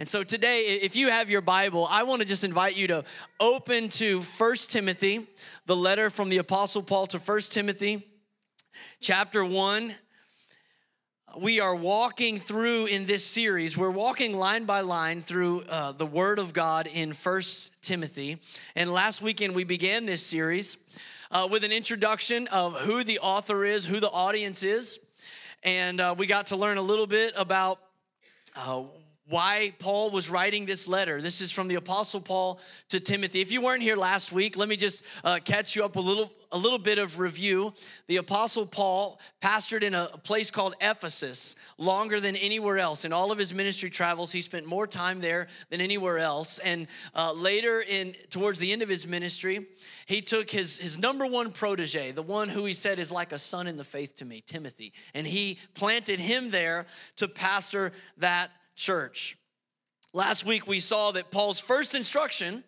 And so today, if you have your Bible, I want to just invite you to open to First Timothy, the letter from the Apostle Paul to First Timothy, chapter 1. We are walking through in this series, we're walking line by line through uh, the Word of God in First Timothy. And last weekend, we began this series uh, with an introduction of who the author is, who the audience is. And uh, we got to learn a little bit about uh, why Paul was writing this letter. This is from the Apostle Paul to Timothy. If you weren't here last week, let me just uh, catch you up a little a little bit of review. The Apostle Paul pastored in a place called Ephesus longer than anywhere else. In all of his ministry travels, he spent more time there than anywhere else. And uh, later, in towards the end of his ministry, he took his his number one protege, the one who he said is like a son in the faith to me, Timothy, and he planted him there to pastor that church. Last week we saw that Paul's first instruction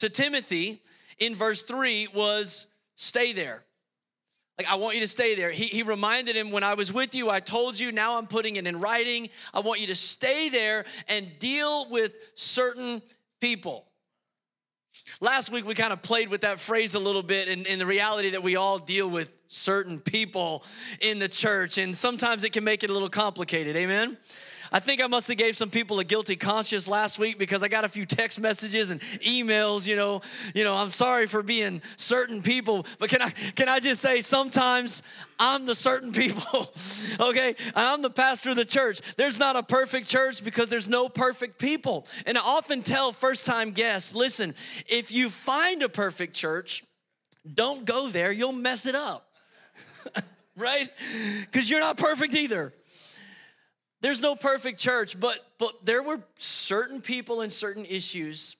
to Timothy in verse 3 was stay there. Like, I want you to stay there. He, he reminded him, when I was with you, I told you, now I'm putting it in writing. I want you to stay there and deal with certain people. Last week, we kind of played with that phrase a little bit and, in the reality that we all deal with certain people in the church, and sometimes it can make it a little complicated. Amen? I think I must have gave some people a guilty conscience last week because I got a few text messages and emails, you know, you know, I'm sorry for being certain people, but can I can I just say sometimes I'm the certain people. okay? I'm the pastor of the church. There's not a perfect church because there's no perfect people. And I often tell first-time guests, listen, if you find a perfect church, don't go there, you'll mess it up. right? Because you're not perfect either. There's no perfect church, but but there were certain people and certain issues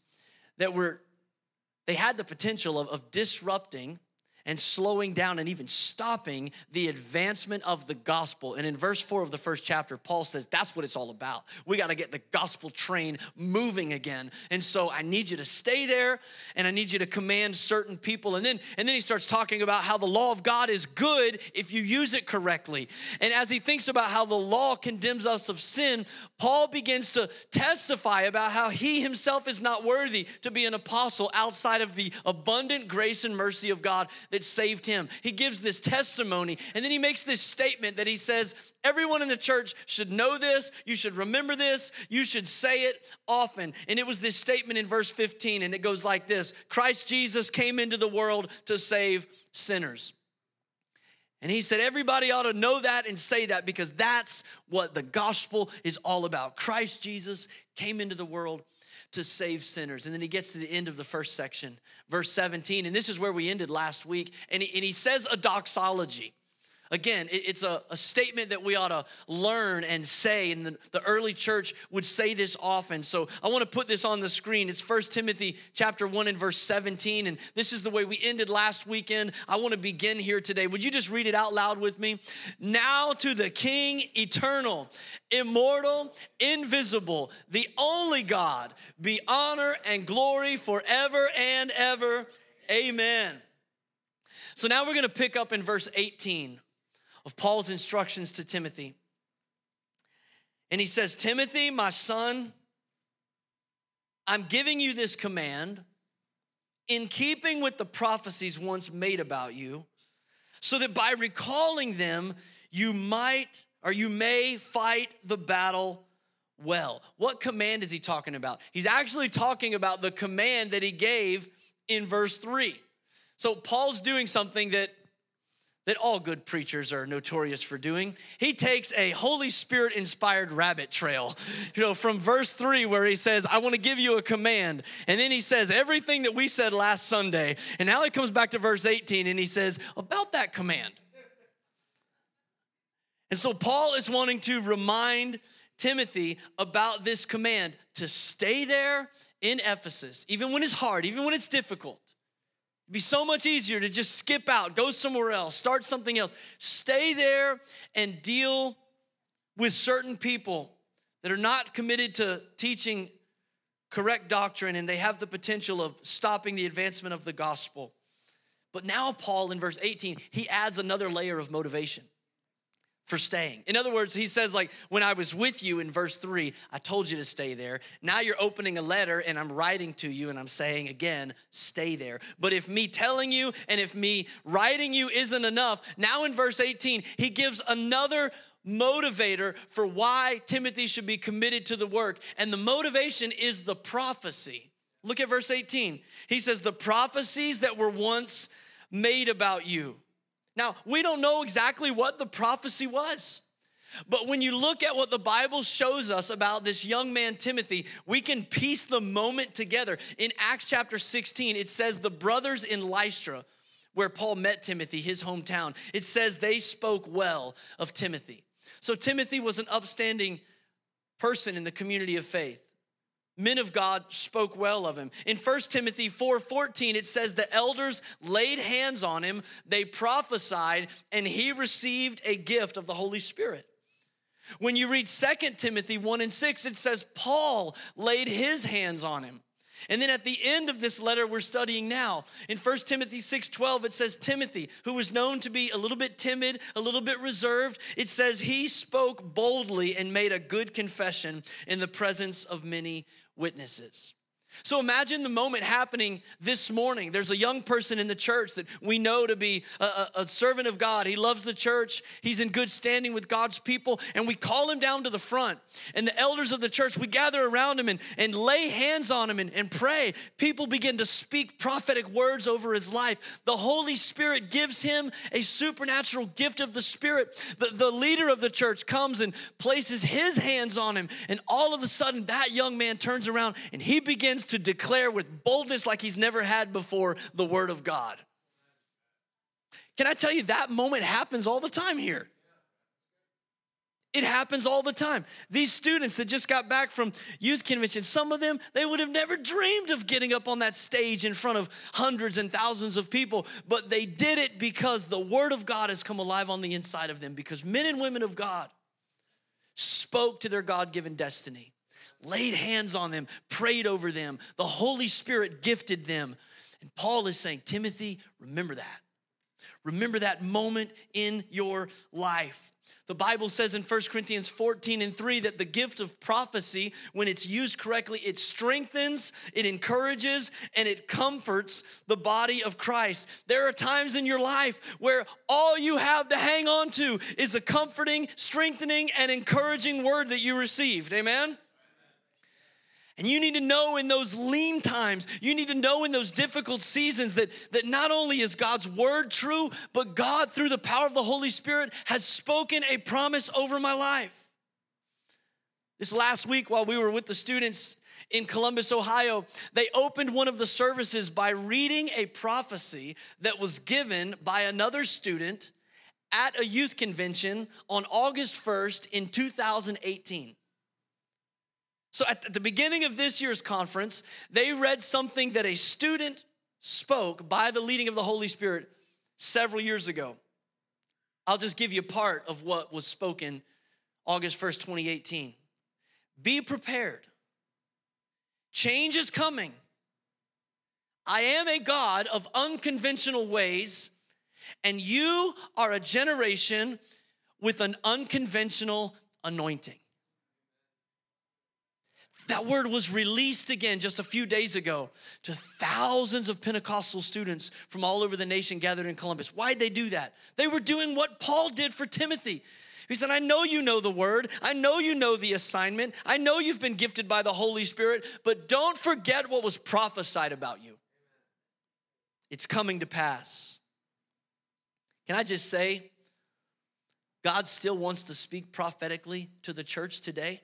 that were they had the potential of, of disrupting and slowing down and even stopping the advancement of the gospel. And in verse 4 of the first chapter, Paul says that's what it's all about. We got to get the gospel train moving again. And so I need you to stay there and I need you to command certain people. And then and then he starts talking about how the law of God is good if you use it correctly. And as he thinks about how the law condemns us of sin, Paul begins to testify about how he himself is not worthy to be an apostle outside of the abundant grace and mercy of God that saved him. He gives this testimony and then he makes this statement that he says, Everyone in the church should know this. You should remember this. You should say it often. And it was this statement in verse 15, and it goes like this Christ Jesus came into the world to save sinners. And he said, everybody ought to know that and say that because that's what the gospel is all about. Christ Jesus came into the world to save sinners. And then he gets to the end of the first section, verse 17, and this is where we ended last week. And he, and he says a doxology. Again, it's a, a, statement that we ought to learn and say, and the, the, early church would say this often. So I want to put this on the screen. It's First Timothy chapter 1 and verse 17, and this is the way we ended last weekend. I want to begin here today. Would you just read it out loud with me? Now to the King eternal, immortal, invisible, the only God, be honor and glory forever and ever. Amen. So now we're going to pick up in verse 18 of Paul's instructions to Timothy. And he says, Timothy, my son, I'm giving you this command in keeping with the prophecies once made about you, so that by recalling them, you might or you may fight the battle well. What command is he talking about? He's actually talking about the command that he gave in verse 3. So Paul's doing something that that all good preachers are notorious for doing. He takes a Holy Spirit inspired rabbit trail, you know, from verse three, where he says, I want to give you a command. And then he says everything that we said last Sunday. And now he comes back to verse 18 and he says, About that command. And so Paul is wanting to remind Timothy about this command to stay there in Ephesus, even when it's hard, even when it's difficult It'd be so much easier to just skip out, go somewhere else, start something else. Stay there and deal with certain people that are not committed to teaching correct doctrine and they have the potential of stopping the advancement of the gospel. But now, Paul in verse 18, he adds another layer of motivation. For staying. In other words, he says, like, when I was with you in verse three, I told you to stay there. Now you're opening a letter and I'm writing to you and I'm saying again, stay there. But if me telling you and if me writing you isn't enough, now in verse 18, he gives another motivator for why Timothy should be committed to the work. And the motivation is the prophecy. Look at verse 18. He says, The prophecies that were once made about you now, we don't know exactly what the prophecy was. But when you look at what the Bible shows us about this young man, Timothy, we can piece the moment together. In Acts chapter 16, it says the brothers in Lystra, where Paul met Timothy, his hometown, it says they spoke well of Timothy. So Timothy was an upstanding person in the community of faith men of God spoke well of him. In 1 Timothy 4:14 it says the elders laid hands on him, they prophesied and he received a gift of the Holy Spirit. When you read 2 Timothy 1 and 6 it says Paul laid his hands on him. And then at the end of this letter we're studying now, in 1 Timothy 6:12 it says Timothy, who was known to be a little bit timid, a little bit reserved, it says he spoke boldly and made a good confession in the presence of many witnesses. So imagine the moment happening this morning. There's a young person in the church that we know to be a, a, servant of God. He loves the church, he's in good standing with God's people, and we call him down to the front. And the elders of the church, we gather around him and, and lay hands on him and, and pray. People begin to speak prophetic words over his life. The Holy Spirit gives him a supernatural gift of the Spirit. The, the leader of the church comes and places his hands on him, and all of a sudden, that young man turns around and he begins to declare with boldness like he's never had before the word of God. Can I tell you that moment happens all the time here? It happens all the time. These students that just got back from youth convention, some of them, they would have never dreamed of getting up on that stage in front of hundreds and thousands of people, but they did it because the Word of God has come alive on the inside of them, because men and women of God spoke to their God given destiny laid hands on them, prayed over them. The Holy Spirit gifted them. And Paul is saying, Timothy, remember that. Remember that moment in your life. The Bible says in 1 Corinthians 14 and 3 that the gift of prophecy, when it's used correctly, it strengthens, it encourages, and it comforts the body of Christ. There are times in your life where all you have to hang on to is a comforting, strengthening, and encouraging word that you received. Amen? And you need to know in those lean times, you need to know in those difficult seasons that, that not only is God's word true, but God, through the power of the Holy Spirit, has spoken a promise over my life. This last week, while we were with the students in Columbus, Ohio, they opened one of the services by reading a prophecy that was given by another student at a youth convention on August 1st in 2018. So at the beginning of this year's conference, they read something that a student spoke by the leading of the Holy Spirit several years ago. I'll just give you part of what was spoken August 1st, 2018. Be prepared. Change is coming. I am a God of unconventional ways, and you are a generation with an unconventional anointing. That word was released again just a few days ago to thousands of Pentecostal students from all over the nation gathered in Columbus. Why'd they do that? They were doing what Paul did for Timothy. He said, I know you know the word. I know you know the assignment. I know you've been gifted by the Holy Spirit, but don't forget what was prophesied about you. It's coming to pass. Can I just say, God still wants to speak prophetically to the church today?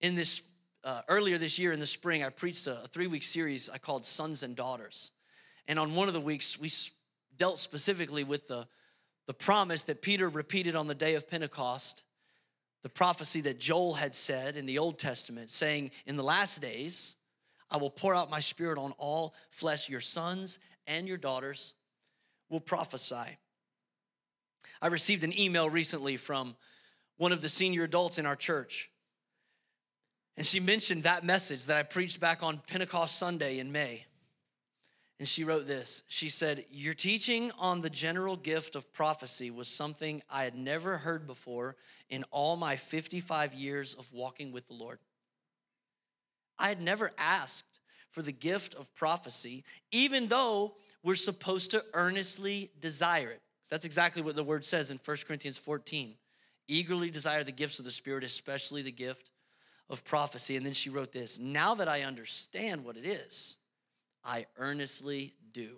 In this uh, earlier this year in the spring, I preached a, a three week series I called Sons and Daughters. And on one of the weeks, we dealt specifically with the, the promise that Peter repeated on the day of Pentecost, the prophecy that Joel had said in the Old Testament, saying, In the last days, I will pour out my spirit on all flesh. Your sons and your daughters will prophesy. I received an email recently from one of the senior adults in our church and she mentioned that message that I preached back on Pentecost Sunday in May. And she wrote this. She said, Your teaching on the general gift of prophecy was something I had never heard before in all my 55 years of walking with the Lord. I had never asked for the gift of prophecy, even though we're supposed to earnestly desire it. That's exactly what the word says in 1 Corinthians 14. Eagerly desire the gifts of the Spirit, especially the gift of prophecy. And then she wrote this Now that I understand what it is, I earnestly do.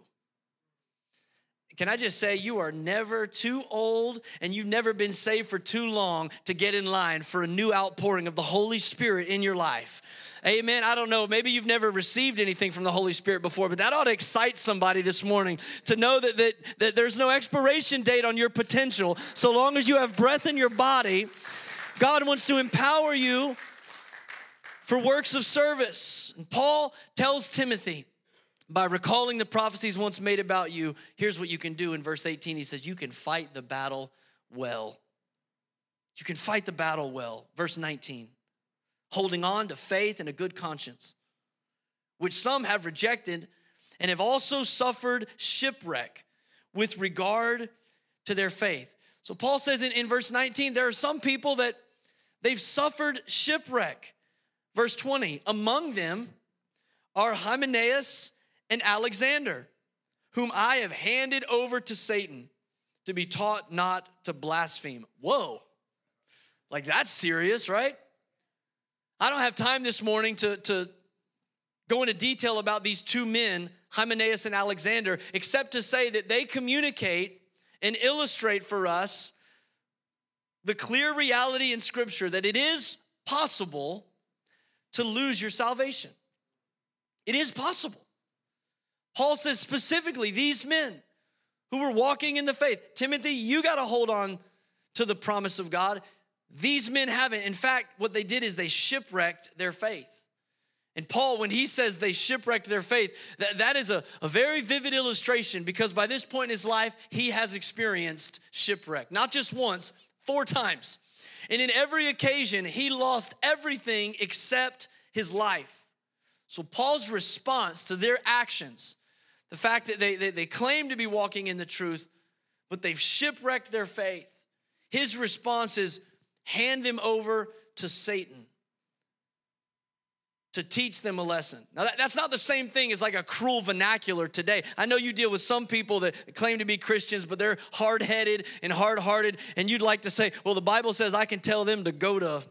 Can I just say, you are never too old and you've never been saved for too long to get in line for a new outpouring of the Holy Spirit in your life. Amen. I don't know. Maybe you've never received anything from the Holy Spirit before, but that ought to excite somebody this morning to know that, that, that there's no expiration date on your potential. So long as you have breath in your body, God wants to empower you for works of service. And Paul tells Timothy, by recalling the prophecies once made about you, here's what you can do. In verse 18, he says, You can fight the battle well. You can fight the battle well. Verse 19, holding on to faith and a good conscience, which some have rejected and have also suffered shipwreck with regard to their faith. So Paul says in, in verse 19, there are some people that they've suffered shipwreck. Verse 20, among them are Hymenaeus and Alexander, whom I have handed over to Satan to be taught not to blaspheme. Whoa, like that's serious, right? I don't have time this morning to, to go into detail about these two men, Hymenaeus and Alexander, except to say that they communicate and illustrate for us the clear reality in Scripture that it is possible to lose your salvation. It is possible. Paul says specifically, these men who were walking in the faith, Timothy, you got to hold on to the promise of God. These men haven't. In fact, what they did is they shipwrecked their faith. And Paul, when he says they shipwrecked their faith, that, that is a, a very vivid illustration because by this point in his life, he has experienced shipwreck. Not just once, four times. And in every occasion, he lost everything except his life. So Paul's response to their actions the fact that they, they, they claim to be walking in the truth, but they've shipwrecked their faith. His response is hand them over to Satan to teach them a lesson. Now, that, that's not the same thing as like a cruel vernacular today. I know you deal with some people that claim to be Christians, but they're hard headed and hard hearted, and you'd like to say, well, the Bible says I can tell them to go to.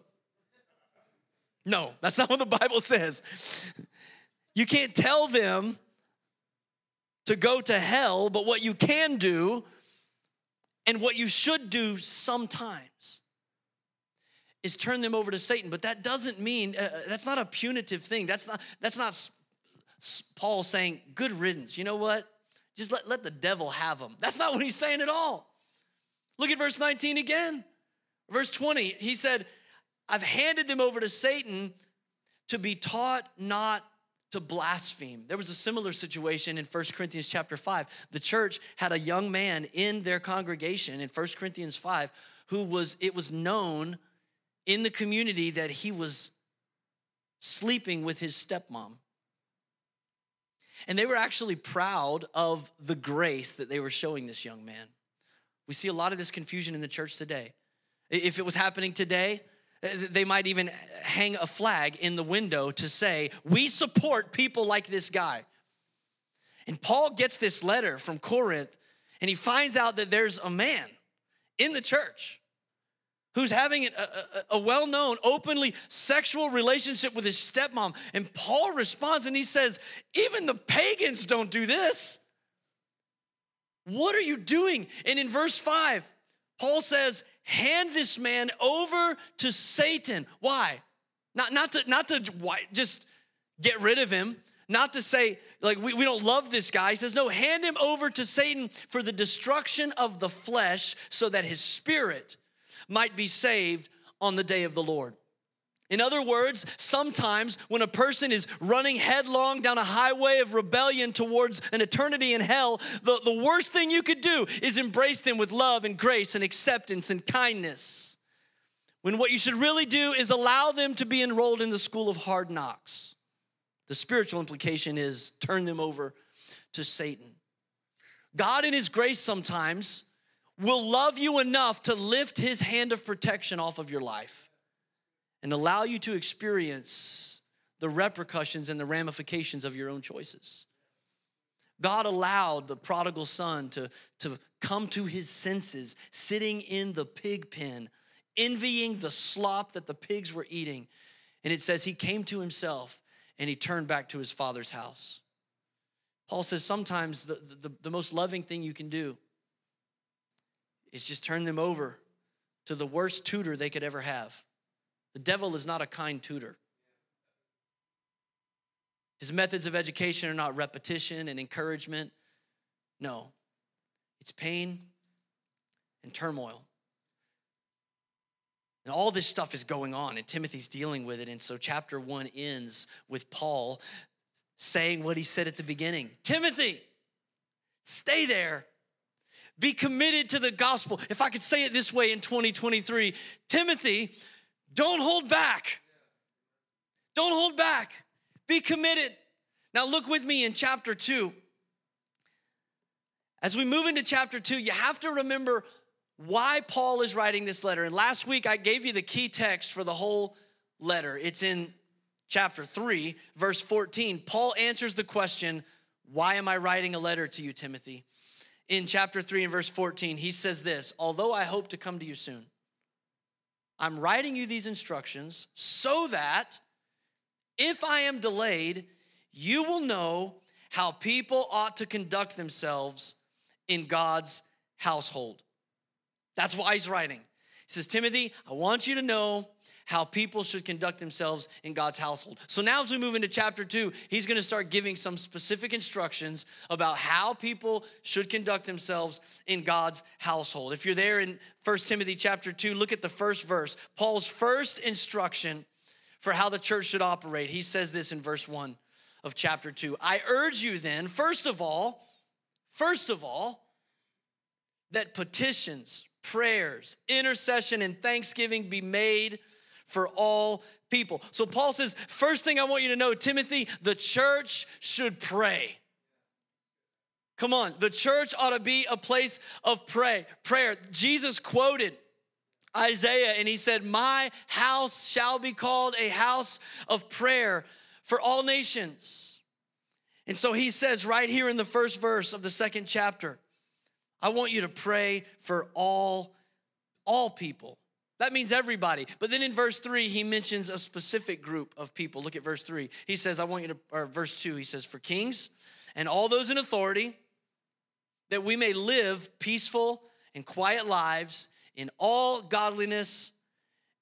No, that's not what the Bible says. You can't tell them to go to hell, but what you can do and what you should do sometimes is turn them over to Satan. But that doesn't mean uh, uh that's not a punitive thing. That's not that's not Paul saying good riddance. You know what? Just let, let the devil have them. That's not what he's saying at all. Look at verse 19 again. Verse 20, he said, I've handed them over to Satan to be taught not to blaspheme. There was a similar situation in 1 Corinthians chapter 5. The church had a young man in their congregation in 1 Corinthians 5 who was it was known in the community that he was sleeping with his stepmom. And they were actually proud of the grace that they were showing this young man. We see a lot of this confusion in the church today. If it was happening today, eh, they might even hang a flag in the window to say, We support people like this guy. And Paul gets this letter from Corinth, and he finds out that there's a man in the church who's having a, a, a well known, openly sexual relationship with his stepmom. And Paul responds and he says, Even the pagans don't do this. What are you doing? And in verse 5, Paul says, hand this man over to Satan. Why? Not, not to, not to just get rid of him, not to say, like, we, we don't love this guy. He says, no, hand him over to Satan for the destruction of the flesh so that his spirit might be saved on the day of the Lord. In other words, sometimes when a person is running headlong down a highway of rebellion towards an eternity in hell, the, the worst thing you could do is embrace them with love and grace and acceptance and kindness. When what you should really do is allow them to be enrolled in the school of hard knocks. The spiritual implication is turn them over to Satan. God, in His grace, sometimes will love you enough to lift His hand of protection off of your life and allow you to experience the repercussions and the ramifications of your own choices. God allowed the prodigal son to, to come to his senses, sitting in the pig pen, envying the slop that the pigs were eating. And it says he came to himself and he turned back to his father's house. Paul says sometimes the, the, the most loving thing you can do is just turn them over to the worst tutor they could ever have. The devil is not a kind tutor. His methods of education are not repetition and encouragement. No, it's pain and turmoil. And all this stuff is going on, and Timothy's dealing with it. And so, chapter one ends with Paul saying what he said at the beginning Timothy, stay there. Be committed to the gospel. If I could say it this way in 2023, Timothy, don't hold back. Don't hold back. Be committed. Now, look with me in chapter two. As we move into chapter two, you have to remember why Paul is writing this letter. And last week I gave you the key text for the whole letter. It's in chapter 3, verse 14. Paul answers the question, Why am I writing a letter to you, Timothy? In chapter 3 and verse 14, he says this Although I hope to come to you soon, I'm writing you these instructions so that if I am delayed, you will know how people ought to conduct themselves in God's household. That's why he's writing. He says, Timothy, I want you to know how people should conduct themselves in God's household. So now, as we move into chapter two, he's gonna start giving some specific instructions about how people should conduct themselves in God's household. If you're there in First Timothy chapter two, look at the first verse. Paul's first instruction for how the church should operate. He says this in verse one of chapter two I urge you then, first of all, first of all, that petitions, prayers, intercession, and thanksgiving be made for all people. So Paul says, first thing I want you to know, Timothy, the church should pray. Come on, the church ought to be a place of pray, prayer. Jesus quoted Isaiah and he said, My house shall be called a house of prayer for all nations. And so he says right here in the first verse of the second chapter, I want you to pray for all all people. That means everybody. But then in verse 3, he mentions a specific group of people. Look at verse 3. He says, I want you to, or verse 2, he says, for kings and all those in authority, that we may live peaceful and quiet lives in all godliness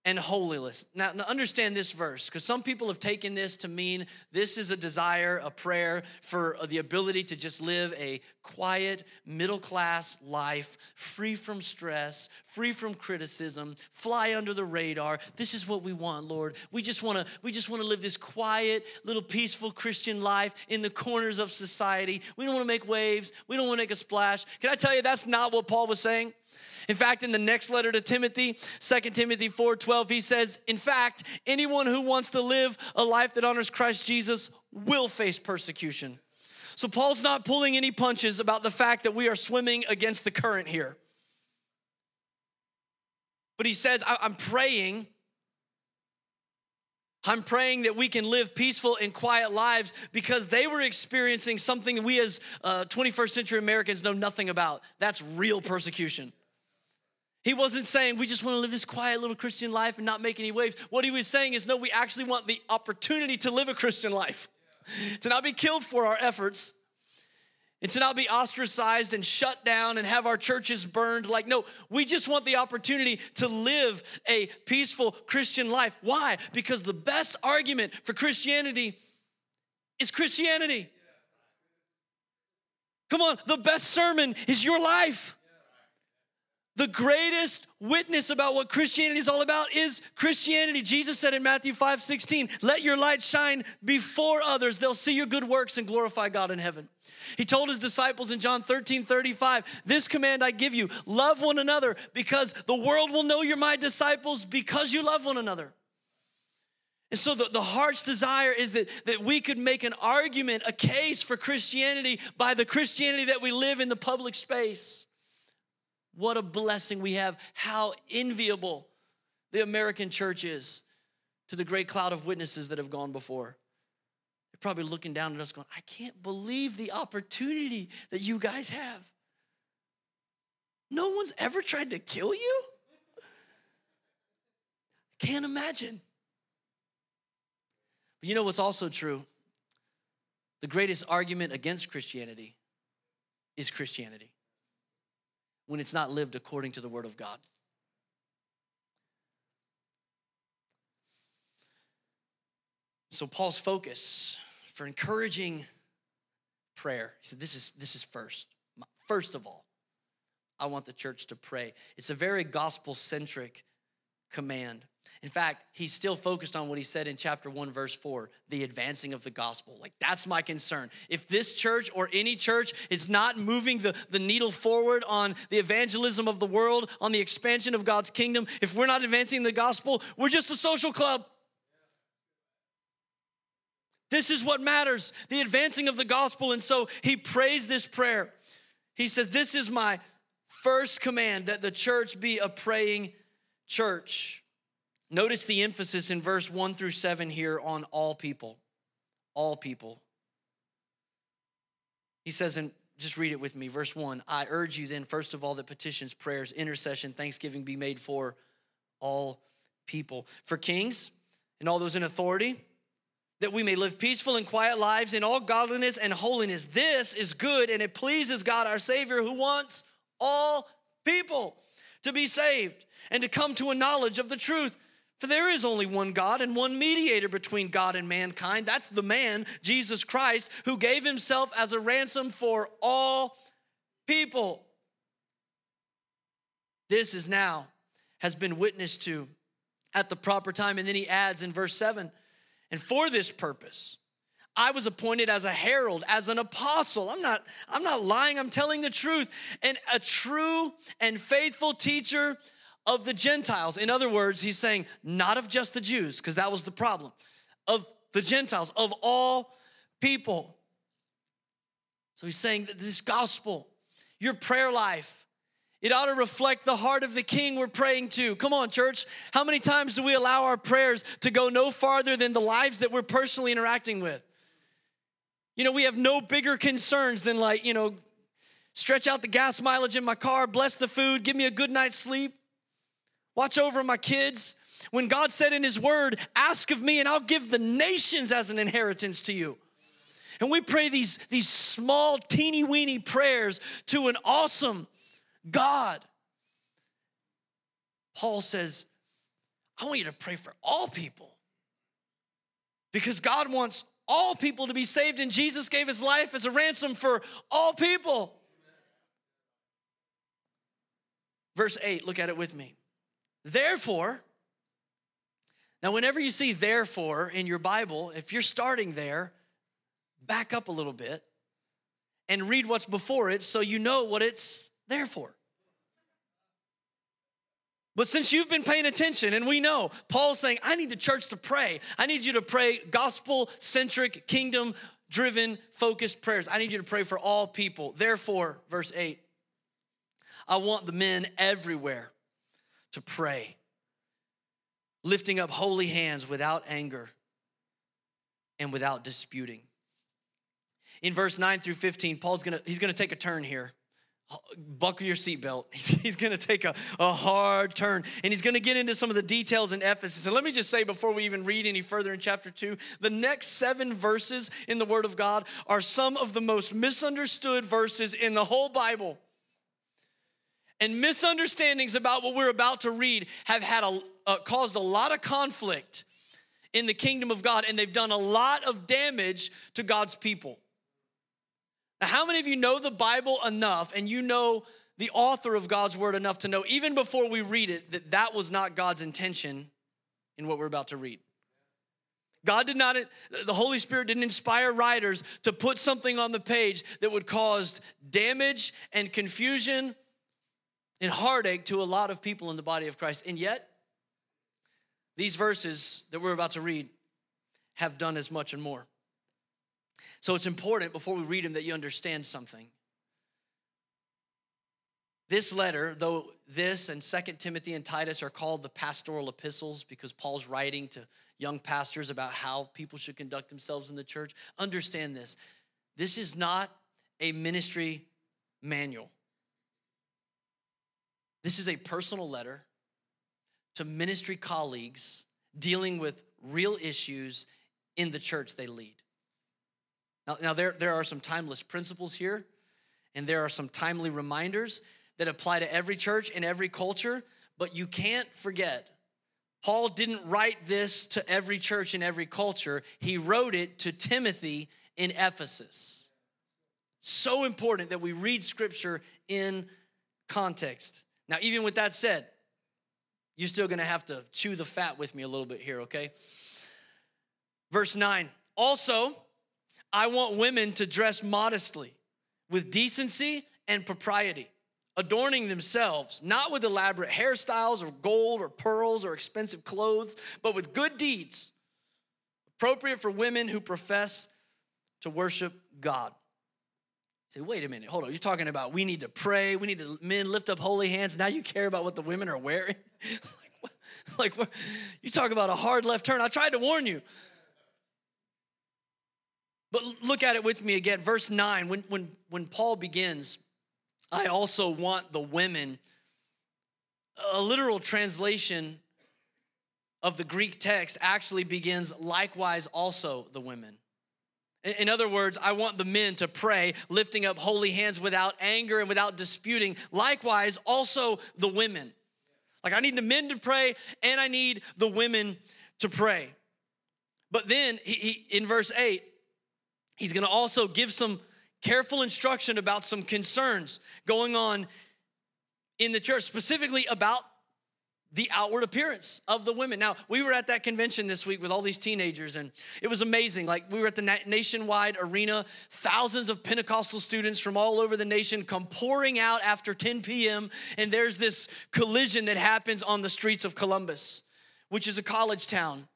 and holiness. Now, now understand this verse, because some people have taken this to mean this is a desire, a prayer for uh, the ability to just live a quiet, middle class life, free from stress, free from criticism, fly under the radar. This is what we want, Lord. We just want to we just want to live this quiet, little peaceful Christian life in the corners of society. We don't want to make waves. We don't want to make a splash. Can I tell you that's not what Paul was saying? In fact, in the next letter to Timothy, 2 Timothy 4:12, he says, "In fact, anyone who wants to live a life that honors Christ Jesus will face persecution." So Paul's not pulling any punches about the fact that we are swimming against the current here. But he says, I'm praying I'm praying that we can live peaceful and quiet lives because they were experiencing something we as uh, 21st century Americans know nothing about. That's real persecution. He wasn't saying we just want to live this quiet little Christian life and not make any waves. What he was saying is no, we actually want the opportunity to live a Christian life, to not be killed for our efforts, and to not be ostracized and shut down and have our churches burned. Like, no, we just want the opportunity to live a peaceful Christian life. Why? Because the best argument for Christianity is Christianity. Come on, the best sermon is your life. The greatest witness about what Christianity is all about is Christianity. Jesus said in Matthew 5 16, let your light shine before others. They'll see your good works and glorify God in heaven. He told his disciples in John 13 35, This command I give you love one another because the world will know you're my disciples because you love one another. And so the, the heart's desire is that, that we could make an argument, a case for Christianity by the Christianity that we live in the public space. What a blessing we have. How enviable the American church is to the great cloud of witnesses that have gone before. They're probably looking down at us going, I can't believe the opportunity that you guys have. No one's ever tried to kill you? I can't imagine. But you know what's also true? The greatest argument against Christianity is Christianity when it's not lived according to the Word of God. So Paul's focus for encouraging prayer, he said, this is, this is first. First of all, I want the church to pray. It's a very gospel centric command. In fact, he's still focused on what he said in chapter 1, verse 4 the advancing of the gospel. Like, that's my concern. If this church or any church is not moving the, the needle forward on the evangelism of the world, on the expansion of God's kingdom, if we're not advancing the gospel, we're just a social club. This is what matters the advancing of the gospel. And so he prays this prayer. He says, This is my first command that the church be a praying church. Notice the emphasis in verse 1 through 7 here on all people. All people. He says, and just read it with me. Verse 1 I urge you then, first of all, that petitions, prayers, intercession, thanksgiving be made for all people, for kings and all those in authority, that we may live peaceful and quiet lives in all godliness and holiness. This is good and it pleases God our Savior who wants all people to be saved and to come to a knowledge of the truth. For there is only one God and one mediator between God and mankind. That's the man, Jesus Christ, who gave himself as a ransom for all people. This is now, has been witnessed to at the proper time. And then he adds in verse 7 and for this purpose, I was appointed as a herald, as an apostle. I'm not, I'm not lying, I'm telling the truth. And a true and faithful teacher of the Gentiles. In other words, he's saying, not of just the Jews, because that was the problem, of the Gentiles, of all people. So he's saying that this gospel, your prayer life, it ought to reflect the heart of the king we're praying to. Come on, church. How many times do we allow our prayers to go no farther than the lives that we're personally interacting with? You know, we have no bigger concerns than, like, you know, stretch out the gas mileage in my car, bless the food, give me a good night's sleep. Watch over my kids. When God said in His Word, Ask of me, and I'll give the nations as an inheritance to you. And we pray these, these small, teeny weeny prayers to an awesome God. Paul says, I want you to pray for all people because God wants all people to be saved, and Jesus gave his life as a ransom for all people. Verse 8, look at it with me. Therefore, now whenever you see therefore in your Bible, if you're starting there, back up a little bit and read what's before it so you know what it's there for. But since you've been paying attention, and we know Paul's saying, I need the church to pray. I need you to pray gospel centric, kingdom driven, focused prayers. I need you to pray for all people. Therefore, verse 8, I want the men everywhere to pray, lifting up holy hands without anger and without disputing. In verse 9 through 15, Paul's gonna, he's gonna take a turn here. Buckle your seatbelt. He's, he's gonna take a, a hard turn and he's gonna get into some of the details in Ephesus. And let me just say before we even read any further in chapter 2, the next seven verses in the Word of God are some of the most misunderstood verses in the whole Bible and misunderstandings about what we're about to read have had a, uh, caused a lot of conflict in the kingdom of God, and they've done a lot of damage to God's people. Now, how many of you know the Bible enough and you know the author of God's word enough to know, even before we read it, that that was not God's intention in what we're about to read? God did not, the Holy Spirit didn't inspire writers to put something on the page that would cause damage and confusion and heartache to a lot of people in the body of Christ. And yet, these verses that we're about to read have done as much and more. So it's important before we read them that you understand something. This letter, though this and Second Timothy and Titus are called the pastoral epistles because Paul's writing to young pastors about how people should conduct themselves in the church, understand this. This is not a ministry manual. This is a personal letter to ministry colleagues dealing with real issues in the church they lead. Now, now there, there are some timeless principles here, and there are some timely reminders that apply to every church and every culture, but you can't forget Paul didn't write this to every church and every culture. He wrote it to Timothy in Ephesus. So important that we read scripture in context. Now, even with that said, you're still gonna have to chew the fat with me a little bit here, okay? Verse 9. Also, I want women to dress modestly with decency and propriety adorning themselves, not with elaborate hairstyles or gold or pearls or expensive clothes, but with good deeds, appropriate for women who profess to worship God. Say, wait a minute, hold on. You're talking about we need to pray, we need to men lift up holy hands. Now you care about what the women are wearing? like, like you talk about a hard left turn. I tried to warn you. But look at it with me again. Verse 9, when, when, when Paul begins, I also want the women. A literal translation of the Greek text actually begins likewise also the women. In other words, I want the men to pray, lifting up holy hands without anger and without disputing. Likewise, also the women. Like, I need the men to pray and I need the women to pray. But then, he, he, in verse 8, he's gonna also give some careful instruction about some concerns going on in the church, specifically about the outward appearance of the women. Now, we were at that convention this week with all these teenagers, and it was amazing. Like, we were at the nationwide arena, thousands of Pentecostal students from all over the nation come pouring out after 10 p.m., and there's this collision that happens on the streets of Columbus, which is a college town.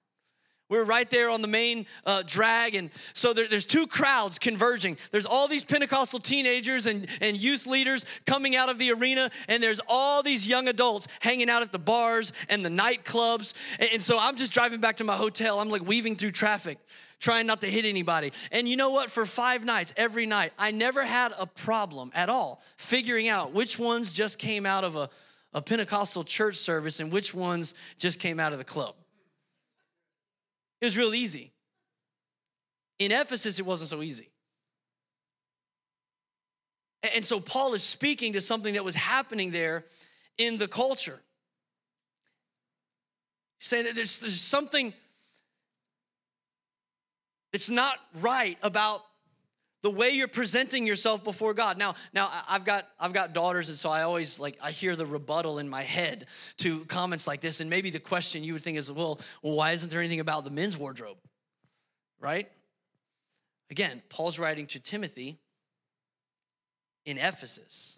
We're right there on the main uh, drag. And so there, there's two crowds converging. There's all these Pentecostal teenagers and, and youth leaders coming out of the arena, and there's all these young adults hanging out at the bars and the nightclubs. And, and so I'm just driving back to my hotel. I'm like weaving through traffic, trying not to hit anybody. And you know what? For five nights, every night, I never had a problem at all figuring out which ones just came out of a, a Pentecostal church service and which ones just came out of the club. It was real easy. In Ephesus, it wasn't so easy. And so Paul is speaking to something that was happening there in the culture. He's saying that there's, there's something that's not right about the way you're presenting yourself before God. Now, now I've got I've got daughters, and so I always like I hear the rebuttal in my head to comments like this. And maybe the question you would think is, well, well, why isn't there anything about the men's wardrobe? Right? Again, Paul's writing to Timothy in Ephesus.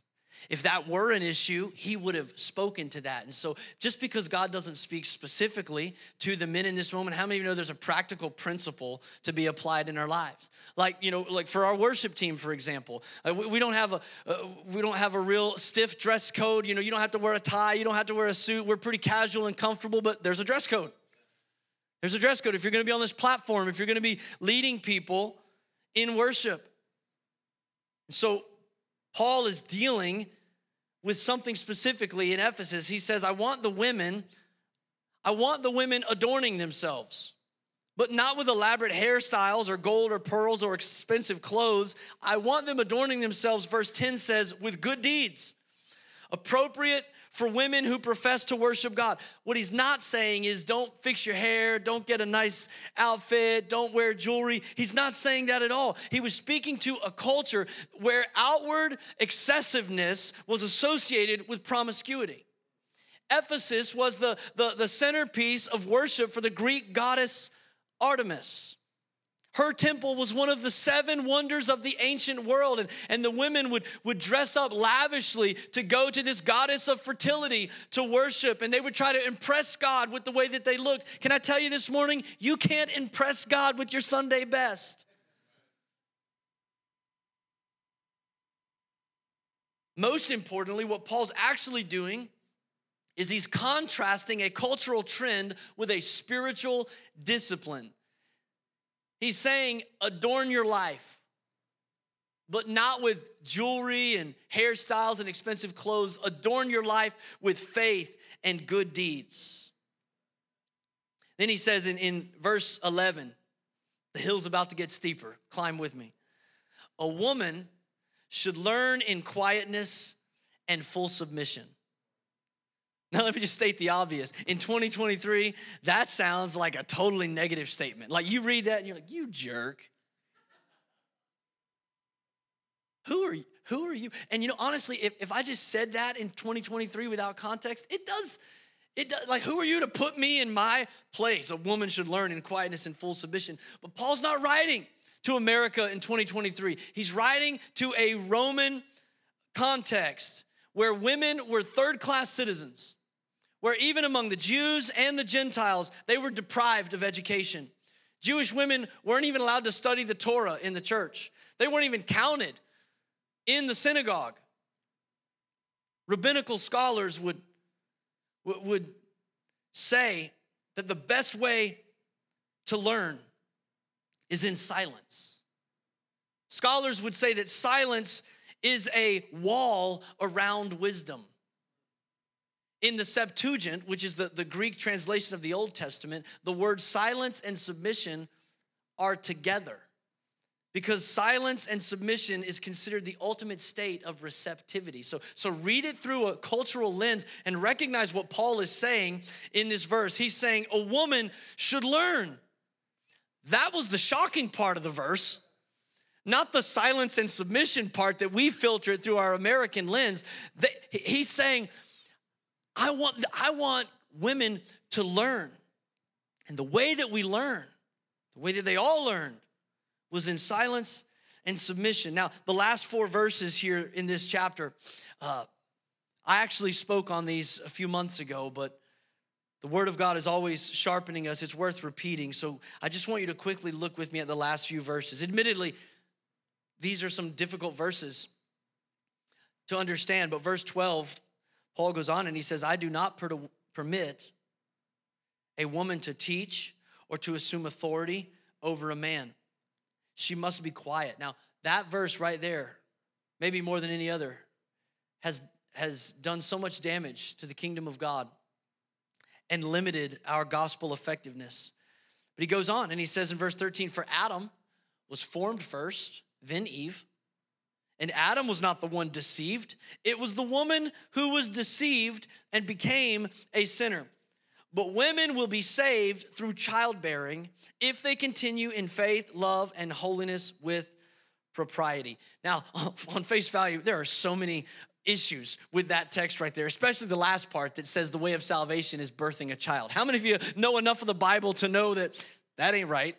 If that were an issue, he would have spoken to that. And so, just because God doesn't speak specifically to the men in this moment, how many of you know there's a practical principle to be applied in our lives? Like, you know, like for our worship team, for example, uh, we don't have a uh, we don't have a real stiff dress code. You know, you don't have to wear a tie, you don't have to wear a suit. We're pretty casual and comfortable, but there's a dress code. There's a dress code if you're going to be on this platform, if you're going to be leading people in worship. So Paul is dealing with something specifically in Ephesus. He says, I want the women, I want the women adorning themselves, but not with elaborate hairstyles or gold or pearls or expensive clothes. I want them adorning themselves, verse 10 says, with good deeds, appropriate for women who profess to worship God. What he's not saying is don't fix your hair, don't get a nice outfit, don't wear jewelry. He's not saying that at all. He was speaking to a culture where outward excessiveness was associated with promiscuity. Ephesus was the, the, the centerpiece of worship for the Greek goddess Artemis. Her temple was one of the seven wonders of the ancient world. And, and the women would, would dress up lavishly to go to this goddess of fertility to worship. And they would try to impress God with the way that they looked. Can I tell you this morning? You can't impress God with your Sunday best. Most importantly, what Paul's actually doing is he's contrasting a cultural trend with a spiritual discipline. He's saying, adorn your life, but not with jewelry and hairstyles and expensive clothes. Adorn your life with faith and good deeds. Then he says in, in verse 11, the hill's about to get steeper. Climb with me. A woman should learn in quietness and full submission. Now, let me just state the obvious. In 2023, that sounds like a totally negative statement. Like you read that and you're like, you jerk. Who are you? Who are you? And you know, honestly, if, if I just said that in 2023 without context, it does, it does, like, who are you to put me in my place? A woman should learn in quietness and full submission. But Paul's not writing to America in 2023. He's writing to a Roman context where women were third class citizens, where even among the Jews and the Gentiles, they were deprived of education. Jewish women weren't even allowed to study the Torah in the church, they weren't even counted in the synagogue. Rabbinical scholars would, would say that the best way to learn is in silence. Scholars would say that silence is a wall around wisdom. In the Septuagint, which is the, the Greek translation of the Old Testament, the words silence and submission are together because silence and submission is considered the ultimate state of receptivity. So, so read it through a cultural lens and recognize what Paul is saying in this verse. He's saying a woman should learn that was the shocking part of the verse, not the silence and submission part that we filter it through our American lens. He's saying, I want, I want women to learn. And the way that we learn, the way that they all learned, was in silence and submission. Now, the last four verses here in this chapter, uh, I actually spoke on these a few months ago, but the Word of God is always sharpening us. It's worth repeating. So I just want you to quickly look with me at the last few verses. Admittedly, these are some difficult verses to understand, but verse 12, Paul goes on and he says, I do not per- permit a woman to teach or to assume authority over a man. She must be quiet. Now, that verse right there, maybe more than any other, has, has done so much damage to the kingdom of God and limited our gospel effectiveness. But he goes on and he says in verse 13, For Adam was formed first, then Eve. And Adam was not the one deceived, it was the woman who was deceived and became a sinner. But women will be saved through childbearing if they continue in faith, love, and holiness with propriety. Now, on face value, there are so many issues with that text right there, especially the last part that says the way of salvation is birthing a child. How many of you know enough of the Bible to know that that ain't right?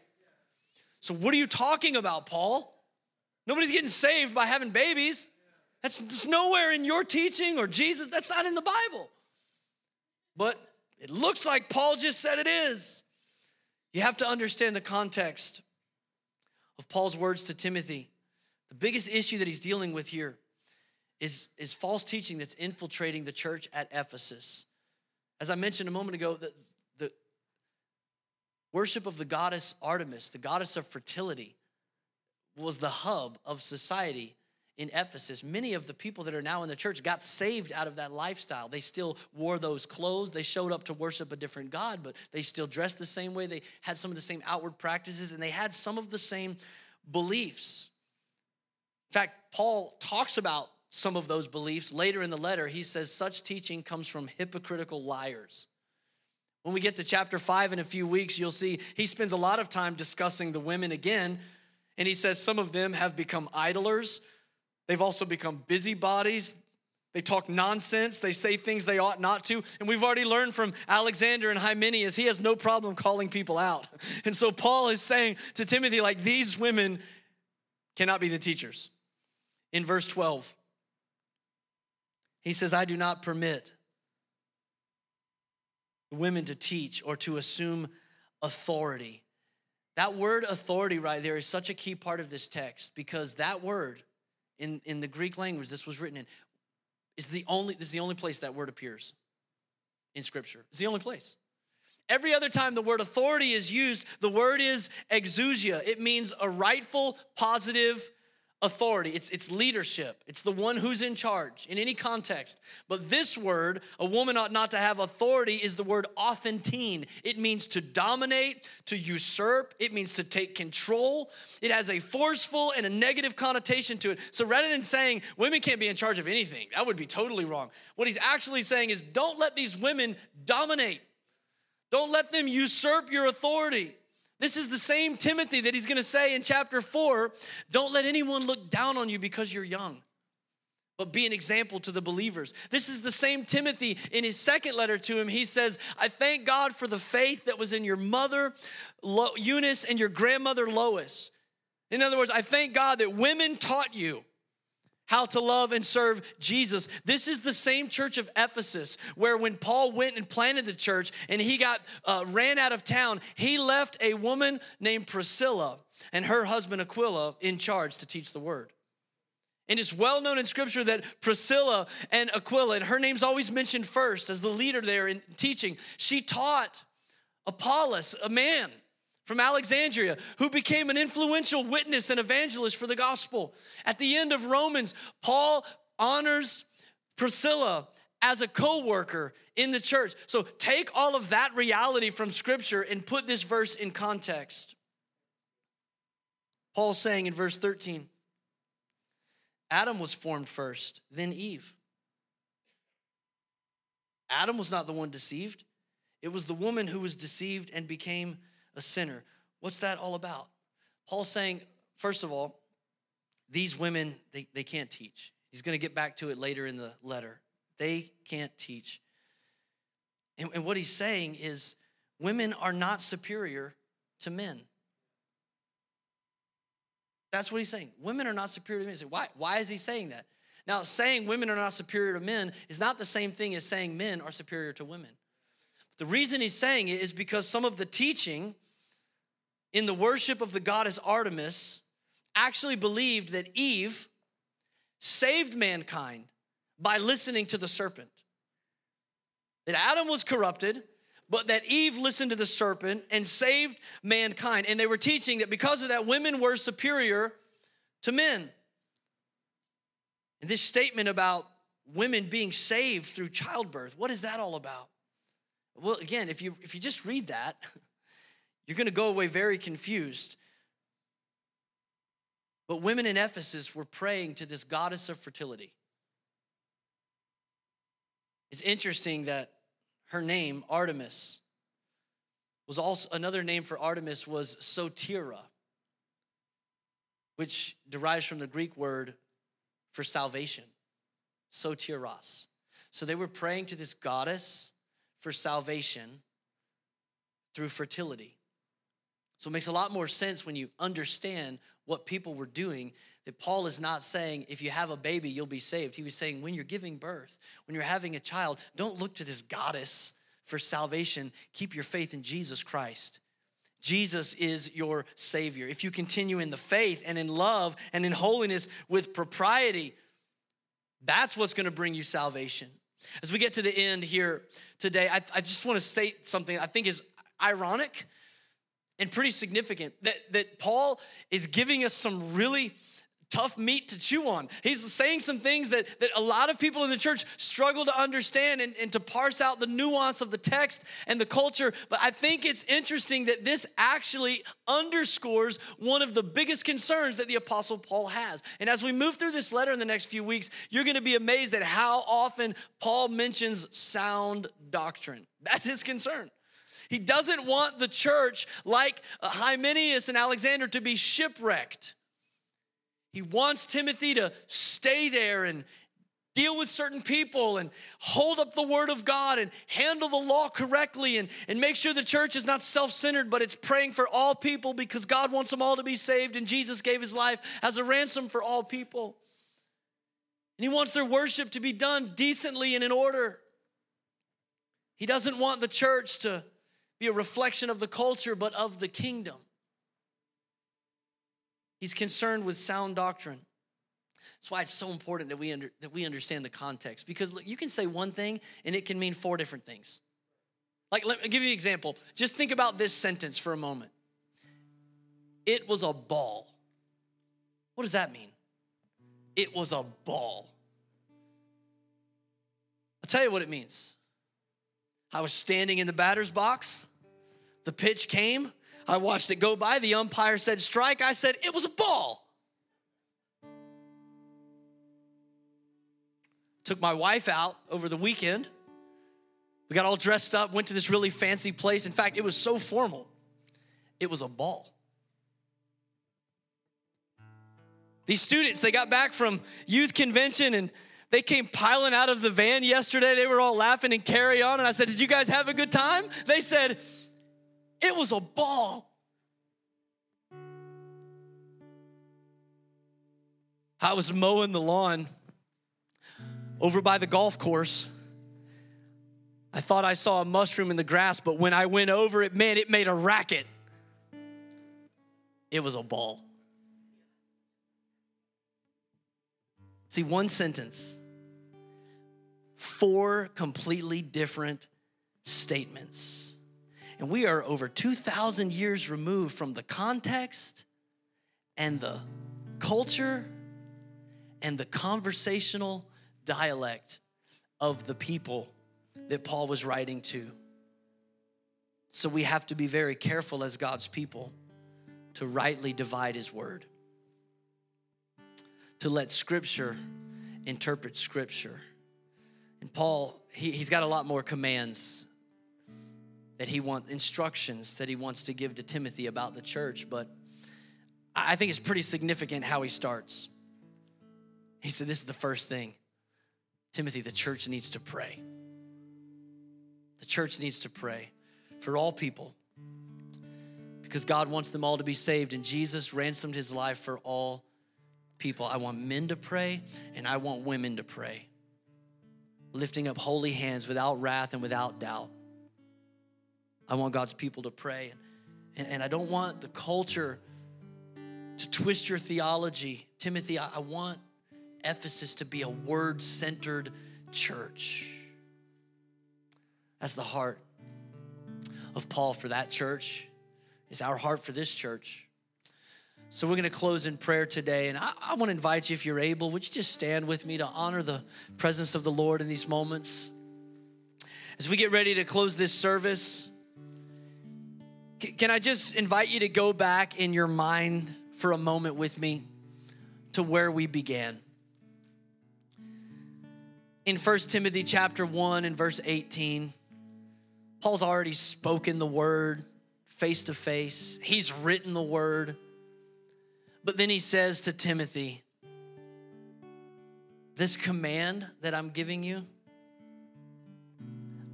So, what are you talking about, Paul? Nobody's getting saved by having babies. That's nowhere in your teaching or Jesus. That's not in the Bible. But it looks like Paul just said it is. You have to understand the context of Paul's words to Timothy. The biggest issue that he's dealing with here is, is false teaching that's infiltrating the church at Ephesus. As I mentioned a moment ago, the, the worship of the goddess Artemis, the goddess of fertility, was the hub of society in Ephesus. Many of the people that are now in the church got saved out of that lifestyle. They still wore those clothes. They showed up to worship a different God, but they still dressed the same way. They had some of the same outward practices and they had some of the same beliefs. In fact, Paul talks about some of those beliefs. Later in the letter, he says such teaching comes from hypocritical liars. When we get to chapter five in a few weeks, you'll see he spends a lot of time discussing the women again. And he says some of them have become idlers. They've also become busybodies. They talk nonsense. They say things they ought not to. And we've already learned from Alexander and Hymenaeus, he has no problem calling people out. And so Paul is saying to Timothy, like, these women cannot be the teachers. In verse 12, he says, I do not permit women to teach or to assume authority. That word authority right there is such a key part of this text because that word in, in the Greek language this was written in is the only this is the only place that word appears in scripture. It's the only place. Every other time the word authority is used, the word is exousia. It means a rightful, positive authority, it's, it's leadership, it's the one who's in charge in any context. But this word, a woman ought not to have authority, is the word authentein. It means to dominate, to usurp, it means to take control. It has a forceful and a negative connotation to it. So rather than saying women can't be in charge of anything, that would be totally wrong. What he's actually saying is don't let these women dominate, don't let them usurp your authority. This is the same Timothy that he's going to say in chapter 4 don't let anyone look down on you because you're young, but be an example to the believers. This is the same Timothy in his second letter to him. He says, I thank God for the faith that was in your mother, Eunice, and your grandmother, Lois. In other words, I thank God that women taught you how to love and serve Jesus. This is the same church of Ephesus where when Paul went and planted the church and he got uh, ran out of town, he left a woman named Priscilla and her husband Aquila in charge to teach the word. And it's well known in scripture that Priscilla and Aquila, and her name's always mentioned first as the leader there in teaching, she taught Apollos, a man from Alexandria who became an influential witness and evangelist for the gospel. At the end of Romans, Paul honors Priscilla as a co-worker in the church. So take all of that reality from scripture and put this verse in context. Paul's saying in verse 13, Adam was formed first, then Eve. Adam was not the one deceived. It was the woman who was deceived and became a sinner. What's that all about? Paul's saying, first of all, these women, they, they can't teach. He's going to get back to it later in the letter. They can't teach. And, and what he's saying is women are not superior to men. That's what he's saying. Women are not superior to men. Why, why is he saying that? Now, saying women are not superior to men is not the same thing as saying men are superior to women. The reason he's saying it is because some of the teaching in the worship of the goddess Artemis actually believed that Eve saved mankind by listening to the serpent. That Adam was corrupted, but that Eve listened to the serpent and saved mankind. And they were teaching that because of that, women were superior to men. And this statement about women being saved through childbirth, what is that all about? Well, again, if you if you just read that, you're going to go away very confused. But women in Ephesus were praying to this goddess of fertility. It's interesting that her name, Artemis, was also another name for Artemis was Sotira, which derives from the Greek word for salvation, sotiros. So they were praying to this goddess for salvation through fertility. So it makes a lot more sense when you understand what people were doing that Paul is not saying if you have a baby, you'll be saved. He was saying when you're giving birth, when you're having a child, don't look to this goddess for salvation. Keep your faith in Jesus Christ. Jesus is your Savior. If you continue in the faith and in love and in holiness with propriety, that's what's gonna bring you salvation. As we get to the end here today, I, I just want to state something I think is ironic and pretty significant that, that Paul is giving us some really tough meat to chew on. He's saying some things that, that a lot of people in the church struggle to understand and, and to parse out the nuance of the text and the culture. But I think it's interesting that this actually underscores one of the biggest concerns that the Apostle Paul has. And as we move through this letter in the next few weeks, you're going to be amazed at how often Paul mentions sound doctrine. That's his concern. He doesn't want the church, like Hymenaeus and Alexander, to be shipwrecked. He wants Timothy to stay there and deal with certain people and hold up the word of God and handle the law correctly and, and make sure the church is not self centered, but it's praying for all people because God wants them all to be saved and Jesus gave his life as a ransom for all people. And he wants their worship to be done decently and in order. He doesn't want the church to be a reflection of the culture, but of the kingdom. He's concerned with sound doctrine. That's why it's so important that we, under, that we understand the context. Because look, you can say one thing and it can mean four different things. Like, let me give you an example. Just think about this sentence for a moment. It was a ball. What does that mean? It was a ball. I'll tell you what it means. I was standing in the batter's box. The pitch came. I watched it go by. The umpire said strike. I said it was a ball. Took my wife out over the weekend. We got all dressed up, went to this really fancy place. In fact, it was so formal, it was a ball. These students, they got back from youth convention and they came piling out of the van yesterday. They were all laughing and carry on. And I said, Did you guys have a good time? They said, It was a ball. I was mowing the lawn over by the golf course. I thought I saw a mushroom in the grass, but when I went over it, man, it made a racket. It was a ball. See, one sentence, four completely different statements. And we are over 2,000 years removed from the context and the culture and the conversational dialect of the people that Paul was writing to. So we have to be very careful as God's people to rightly divide his word, to let scripture interpret scripture. And Paul, he, he's got a lot more commands that he wants, instructions that he wants to give to Timothy about the church, but I think it's pretty significant how he starts. He said, This is the first thing Timothy, the church needs to pray. The church needs to pray for all people because God wants them all to be saved, and Jesus ransomed his life for all people. I want men to pray, and I want women to pray, lifting up holy hands without wrath and without doubt. I want God's people to pray, and, and I don't want the culture to twist your theology. Timothy, I, I want Ephesus to be a word centered church. That's the heart of Paul for that church, is our heart for this church. So we're going to close in prayer today. And I, I want to invite you, if you're able, would you just stand with me to honor the presence of the Lord in these moments? As we get ready to close this service, can I just invite you to go back in your mind for a moment with me to where we began? in 1 Timothy chapter 1 and verse 18, Paul's already spoken the word face to face. He's written the word. But then he says to Timothy, This command that I'm giving you,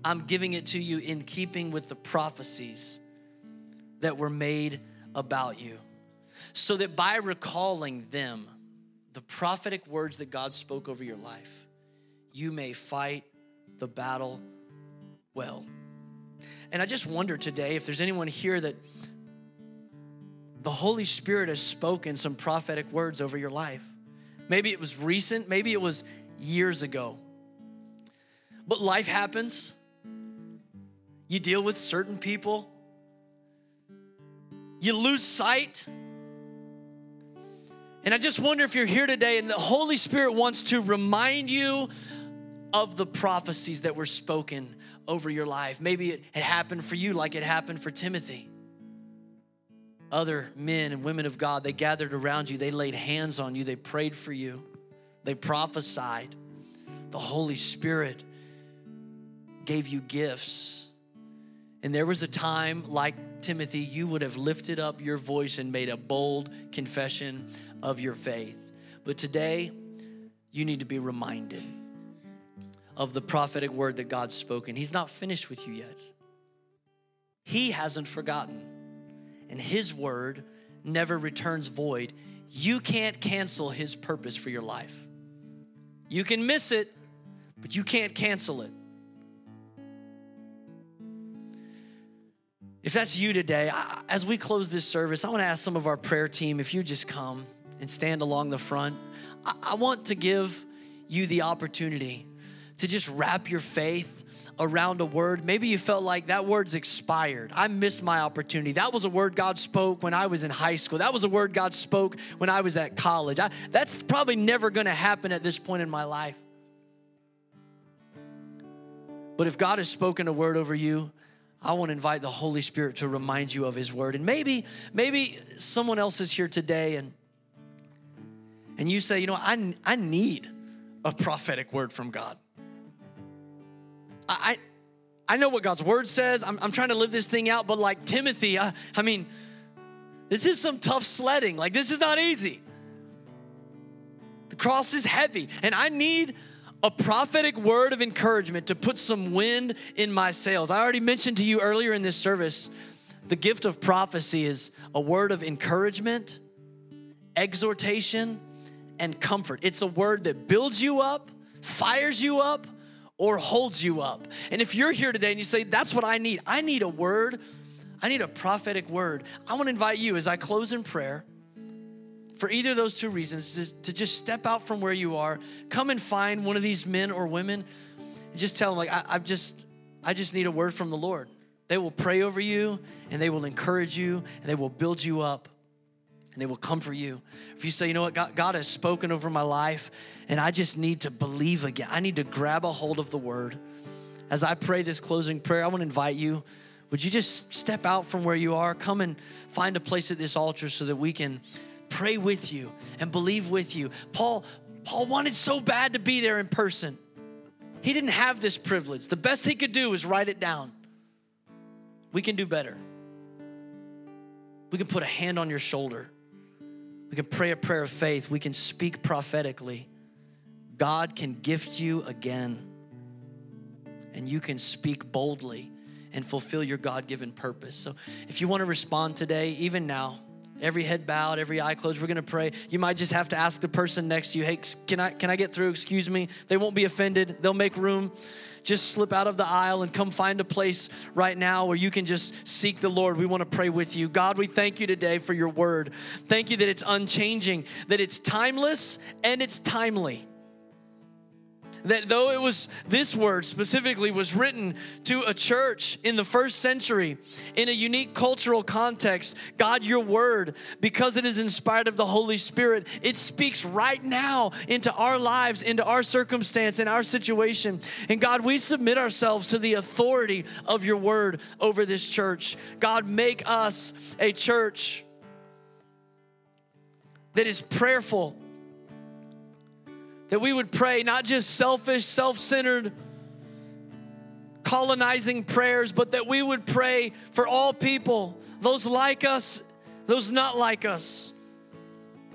I'm giving it to you in keeping with the prophecies that were made about you. So that by recalling them, the prophetic words that God spoke over your life, you may fight the battle well. And I just wonder today if there's anyone here that the Holy Spirit has spoken some prophetic words over your life. Maybe it was recent, maybe it was years ago. But life happens. You deal with certain people. You lose sight. And I just wonder if you're here today and the Holy Spirit wants to remind you of the prophecies that were spoken over your life. Maybe it happened for you like it happened for Timothy. Other men and women of God, they gathered around you, they laid hands on you, they prayed for you, they prophesied. The Holy Spirit gave you gifts. And there was a time, like Timothy, you would have lifted up your voice and made a bold confession of your faith. But today, you need to be reminded of the prophetic word that God's spoken. He's not finished with you yet. He hasn't forgotten, and His word never returns void. You can't cancel His purpose for your life. You can miss it, but you can't cancel it. If that's you today, I, as we close this service, I want to ask some of our prayer team if you just come and stand along the front. I, I want to give you the opportunity to just wrap your faith around a word. Maybe you felt like that word's expired. I missed my opportunity. That was a word God spoke when I was in high school. That was a word God spoke when I was at college. I, that's probably never going to happen at this point in my life. But if God has spoken a word over you, I want to invite the Holy Spirit to remind you of his word. And maybe maybe someone else is here today and and you say, "You know, I I need a prophetic word from God." I, I know what God's word says. I'm, I'm trying to live this thing out, but like Timothy, I, I mean, this is some tough sledding. Like, this is not easy. The cross is heavy, and I need a prophetic word of encouragement to put some wind in my sails. I already mentioned to you earlier in this service the gift of prophecy is a word of encouragement, exhortation, and comfort. It's a word that builds you up, fires you up, or holds you up. And if you're here today and you say, That's what I need, I need a word, I need a prophetic word, I want to invite you as I close in prayer for either of those two reasons to, to, just step out from where you are, come and find one of these men or women, and just tell them, like, I, just, I just need a word from the Lord. They will pray over you and they will encourage you and they will build you up and they will comfort you. If you say, you know what, God, God, has spoken over my life and I just need to believe again, I need to grab a hold of the word. As I pray this closing prayer, I want to invite you. Would you just step out from where you are? Come and find a place at this altar so that we can pray with you and believe with you. Paul, Paul wanted so bad to be there in person. He didn't have this privilege. The best he could do was write it down. We can do better. We can put a hand on your shoulder we can pray a prayer of faith. We can speak prophetically. God can gift you again. And you can speak boldly and fulfill your God given purpose. So if you want to respond today, even now, every head bowed, every eye closed, we're going to pray. You might just have to ask the person next to you, hey, can I, can I get through? Excuse me. They won't be offended, they'll make room just slip out of the aisle and come find a place right now where you can just seek the Lord. We want to pray with you. God, we thank you today for your word. Thank you that it's unchanging, that it's timeless and it's timely that though it was this word specifically was written to a church in the first century in a unique cultural context, God, your word, because it is inspired of the Holy Spirit, it speaks right now into our lives, into our circumstance, in our situation. And God, we submit ourselves to the authority of your word over this church. God, make us a church that is prayerful that we would pray not just selfish, self centered, colonizing prayers, but that we would pray for all people, those like us, those not like us,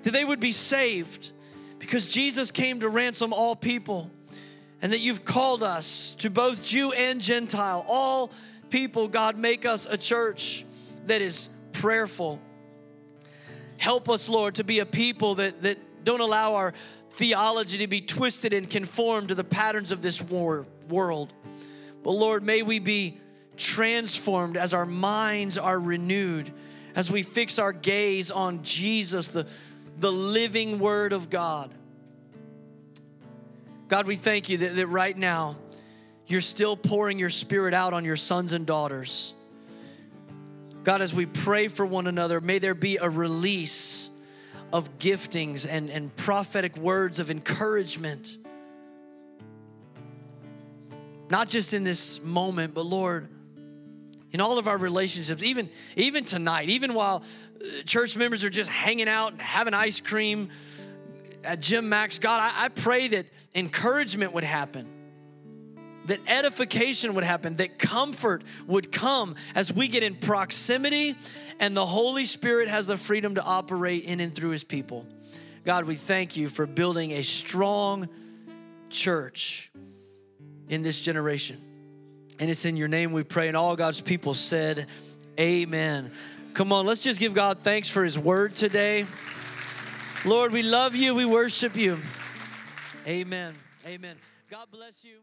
that they would be saved because Jesus came to ransom all people and that you've called us to both Jew and Gentile, all people, God, make us a church that is prayerful. Help us, Lord, to be a people that, that don't allow our theology to be twisted and conformed to the patterns of this war, world. But Lord, may we be transformed as our minds are renewed, as we fix our gaze on Jesus, the, the living Word of God. God, we thank you that, that right now you're still pouring your Spirit out on your sons and daughters. God, as we pray for one another, may there be a release of giftings and, and prophetic words of encouragement. Not just in this moment, but Lord, in all of our relationships, even, even tonight, even while uh, church members are just hanging out and having ice cream at Jim Max, God, I, I pray that encouragement would happen that edification would happen, that comfort would come as we get in proximity and the Holy Spirit has the freedom to operate in and through his people. God, we thank you for building a strong church in this generation. And it's in your name we pray. And all God's people said, Amen. Come on, let's just give God thanks for his word today. Lord, we love you. We worship you. Amen. Amen. God bless you.